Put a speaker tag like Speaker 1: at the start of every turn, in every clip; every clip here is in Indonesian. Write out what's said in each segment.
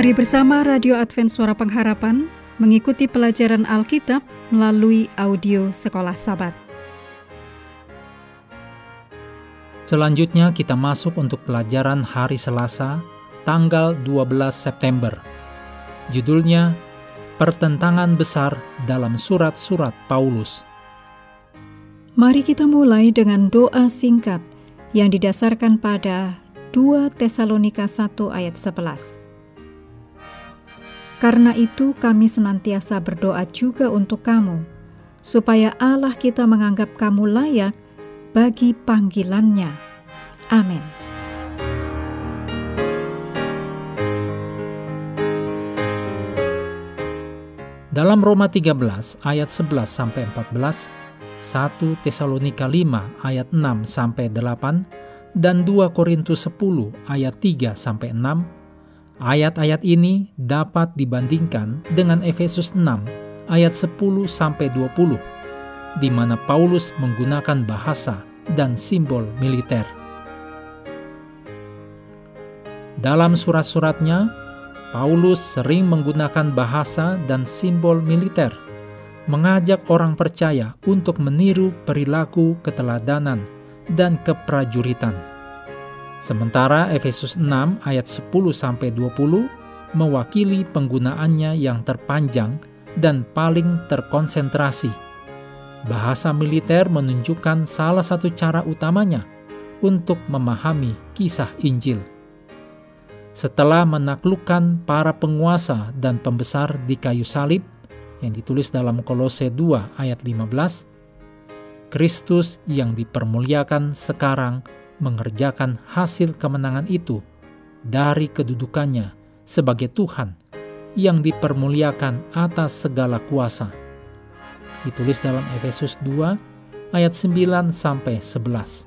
Speaker 1: Mari bersama Radio Advent Suara Pengharapan mengikuti pelajaran Alkitab melalui audio Sekolah Sabat.
Speaker 2: Selanjutnya kita masuk untuk pelajaran hari Selasa, tanggal 12 September. Judulnya Pertentangan Besar dalam Surat-surat Paulus.
Speaker 1: Mari kita mulai dengan doa singkat yang didasarkan pada 2 Tesalonika 1 ayat 11. Karena itu kami senantiasa berdoa juga untuk kamu, supaya Allah kita menganggap kamu layak bagi panggilannya. Amin.
Speaker 2: Dalam Roma 13 ayat 11 sampai 14, 1 Tesalonika 5 ayat 6 sampai 8 dan 2 Korintus 10 ayat 3 sampai 6, ayat-ayat ini dapat dibandingkan dengan Efesus 6 ayat 10 sampai 20, di mana Paulus menggunakan bahasa dan simbol militer. Dalam surat-suratnya, Paulus sering menggunakan bahasa dan simbol militer, mengajak orang percaya untuk meniru perilaku keteladanan dan keprajuritan. Sementara Efesus 6 ayat 10 sampai 20 mewakili penggunaannya yang terpanjang dan paling terkonsentrasi. Bahasa militer menunjukkan salah satu cara utamanya untuk memahami kisah Injil setelah menaklukkan para penguasa dan pembesar di kayu salib yang ditulis dalam Kolose 2 ayat 15, Kristus yang dipermuliakan sekarang mengerjakan hasil kemenangan itu dari kedudukannya sebagai Tuhan yang dipermuliakan atas segala kuasa. Ditulis dalam Efesus 2 ayat 9 sampai 11.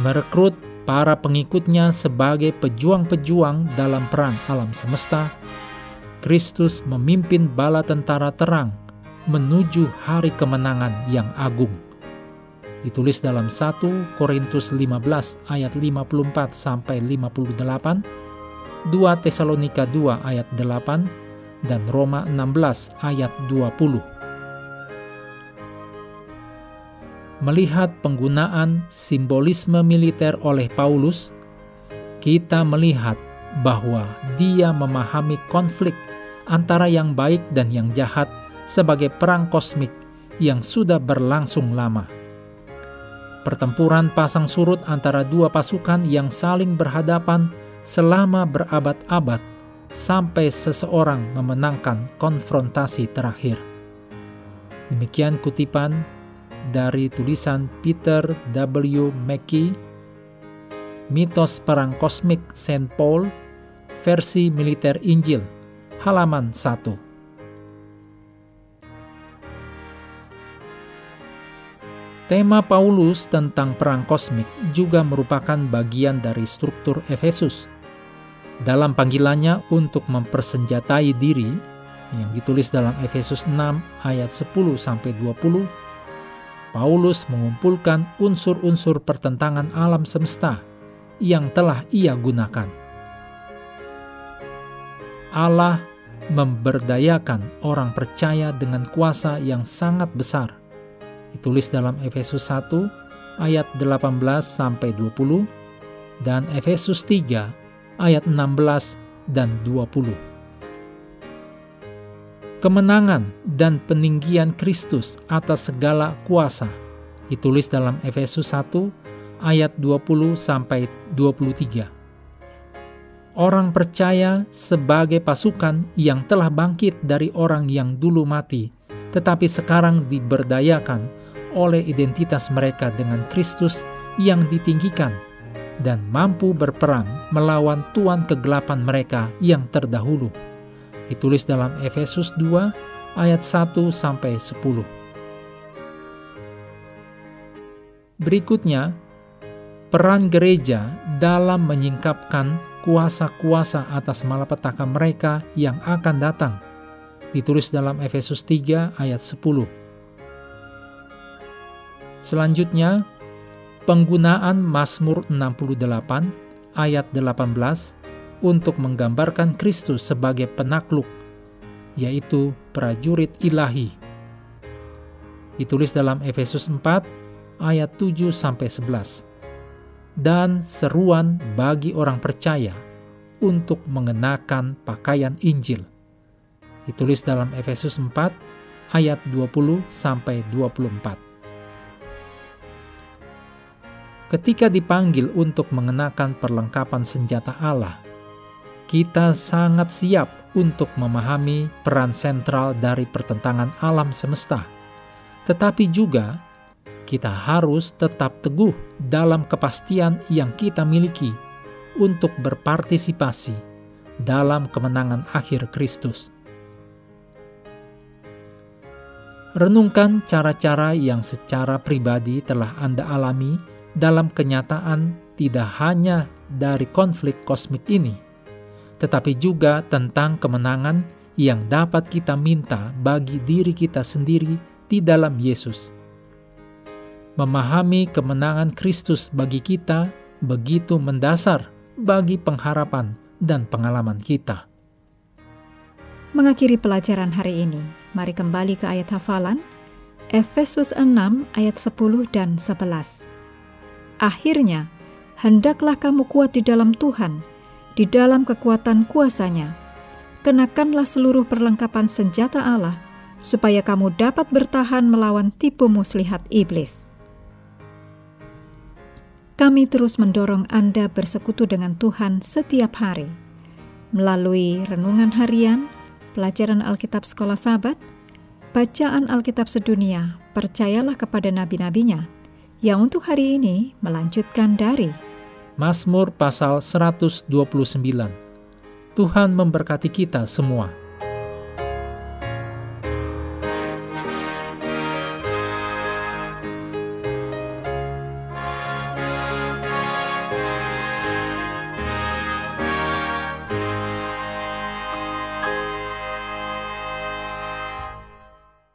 Speaker 2: Merekrut para pengikutnya sebagai pejuang-pejuang dalam perang alam semesta, Kristus memimpin bala tentara terang menuju hari kemenangan yang agung. Ditulis dalam 1 Korintus 15 ayat 54 sampai 58, 2 Tesalonika 2 ayat 8 dan Roma 16 ayat 20. melihat penggunaan simbolisme militer oleh Paulus, kita melihat bahwa dia memahami konflik antara yang baik dan yang jahat sebagai perang kosmik yang sudah berlangsung lama. Pertempuran pasang surut antara dua pasukan yang saling berhadapan selama berabad-abad sampai seseorang memenangkan konfrontasi terakhir. Demikian kutipan dari tulisan Peter W. McKee, Mitos Perang Kosmik St. Paul, versi Militer Injil, halaman 1. Tema Paulus tentang perang kosmik juga merupakan bagian dari struktur Efesus. Dalam panggilannya untuk mempersenjatai diri, yang ditulis dalam Efesus 6 ayat 10 sampai 20, Paulus mengumpulkan unsur-unsur pertentangan alam semesta yang telah ia gunakan. Allah memberdayakan orang percaya dengan kuasa yang sangat besar. Ditulis dalam Efesus 1 ayat 18 sampai 20 dan Efesus 3 ayat 16 dan 20 kemenangan dan peninggian Kristus atas segala kuasa. Ditulis dalam Efesus 1 ayat 20 sampai 23. Orang percaya sebagai pasukan yang telah bangkit dari orang yang dulu mati, tetapi sekarang diberdayakan oleh identitas mereka dengan Kristus yang ditinggikan dan mampu berperang melawan tuan kegelapan mereka yang terdahulu Ditulis dalam Efesus 2 ayat 1 sampai 10. Berikutnya, peran gereja dalam menyingkapkan kuasa-kuasa atas malapetaka mereka yang akan datang. Ditulis dalam Efesus 3 ayat 10. Selanjutnya, penggunaan Mazmur 68 ayat 18 untuk menggambarkan Kristus sebagai penakluk, yaitu prajurit ilahi. Ditulis dalam Efesus 4 ayat 7 sampai 11. Dan seruan bagi orang percaya untuk mengenakan pakaian Injil. Ditulis dalam Efesus 4 ayat 20 sampai 24. Ketika dipanggil untuk mengenakan perlengkapan senjata Allah, kita sangat siap untuk memahami peran sentral dari pertentangan alam semesta. Tetapi juga kita harus tetap teguh dalam kepastian yang kita miliki untuk berpartisipasi dalam kemenangan akhir Kristus. Renungkan cara-cara yang secara pribadi telah Anda alami dalam kenyataan tidak hanya dari konflik kosmik ini, tetapi juga tentang kemenangan yang dapat kita minta bagi diri kita sendiri di dalam Yesus. Memahami kemenangan Kristus bagi kita begitu mendasar bagi pengharapan dan pengalaman kita.
Speaker 1: Mengakhiri pelajaran hari ini, mari kembali ke ayat hafalan Efesus 6 ayat 10 dan 11. Akhirnya, hendaklah kamu kuat di dalam Tuhan, di dalam kekuatan kuasanya. Kenakanlah seluruh perlengkapan senjata Allah, supaya kamu dapat bertahan melawan tipu muslihat iblis. Kami terus mendorong Anda bersekutu dengan Tuhan setiap hari. Melalui renungan harian, pelajaran Alkitab Sekolah Sabat, bacaan Alkitab sedunia, percayalah kepada nabi-nabinya, yang untuk hari ini melanjutkan dari
Speaker 2: Mazmur pasal 129. Tuhan memberkati kita semua.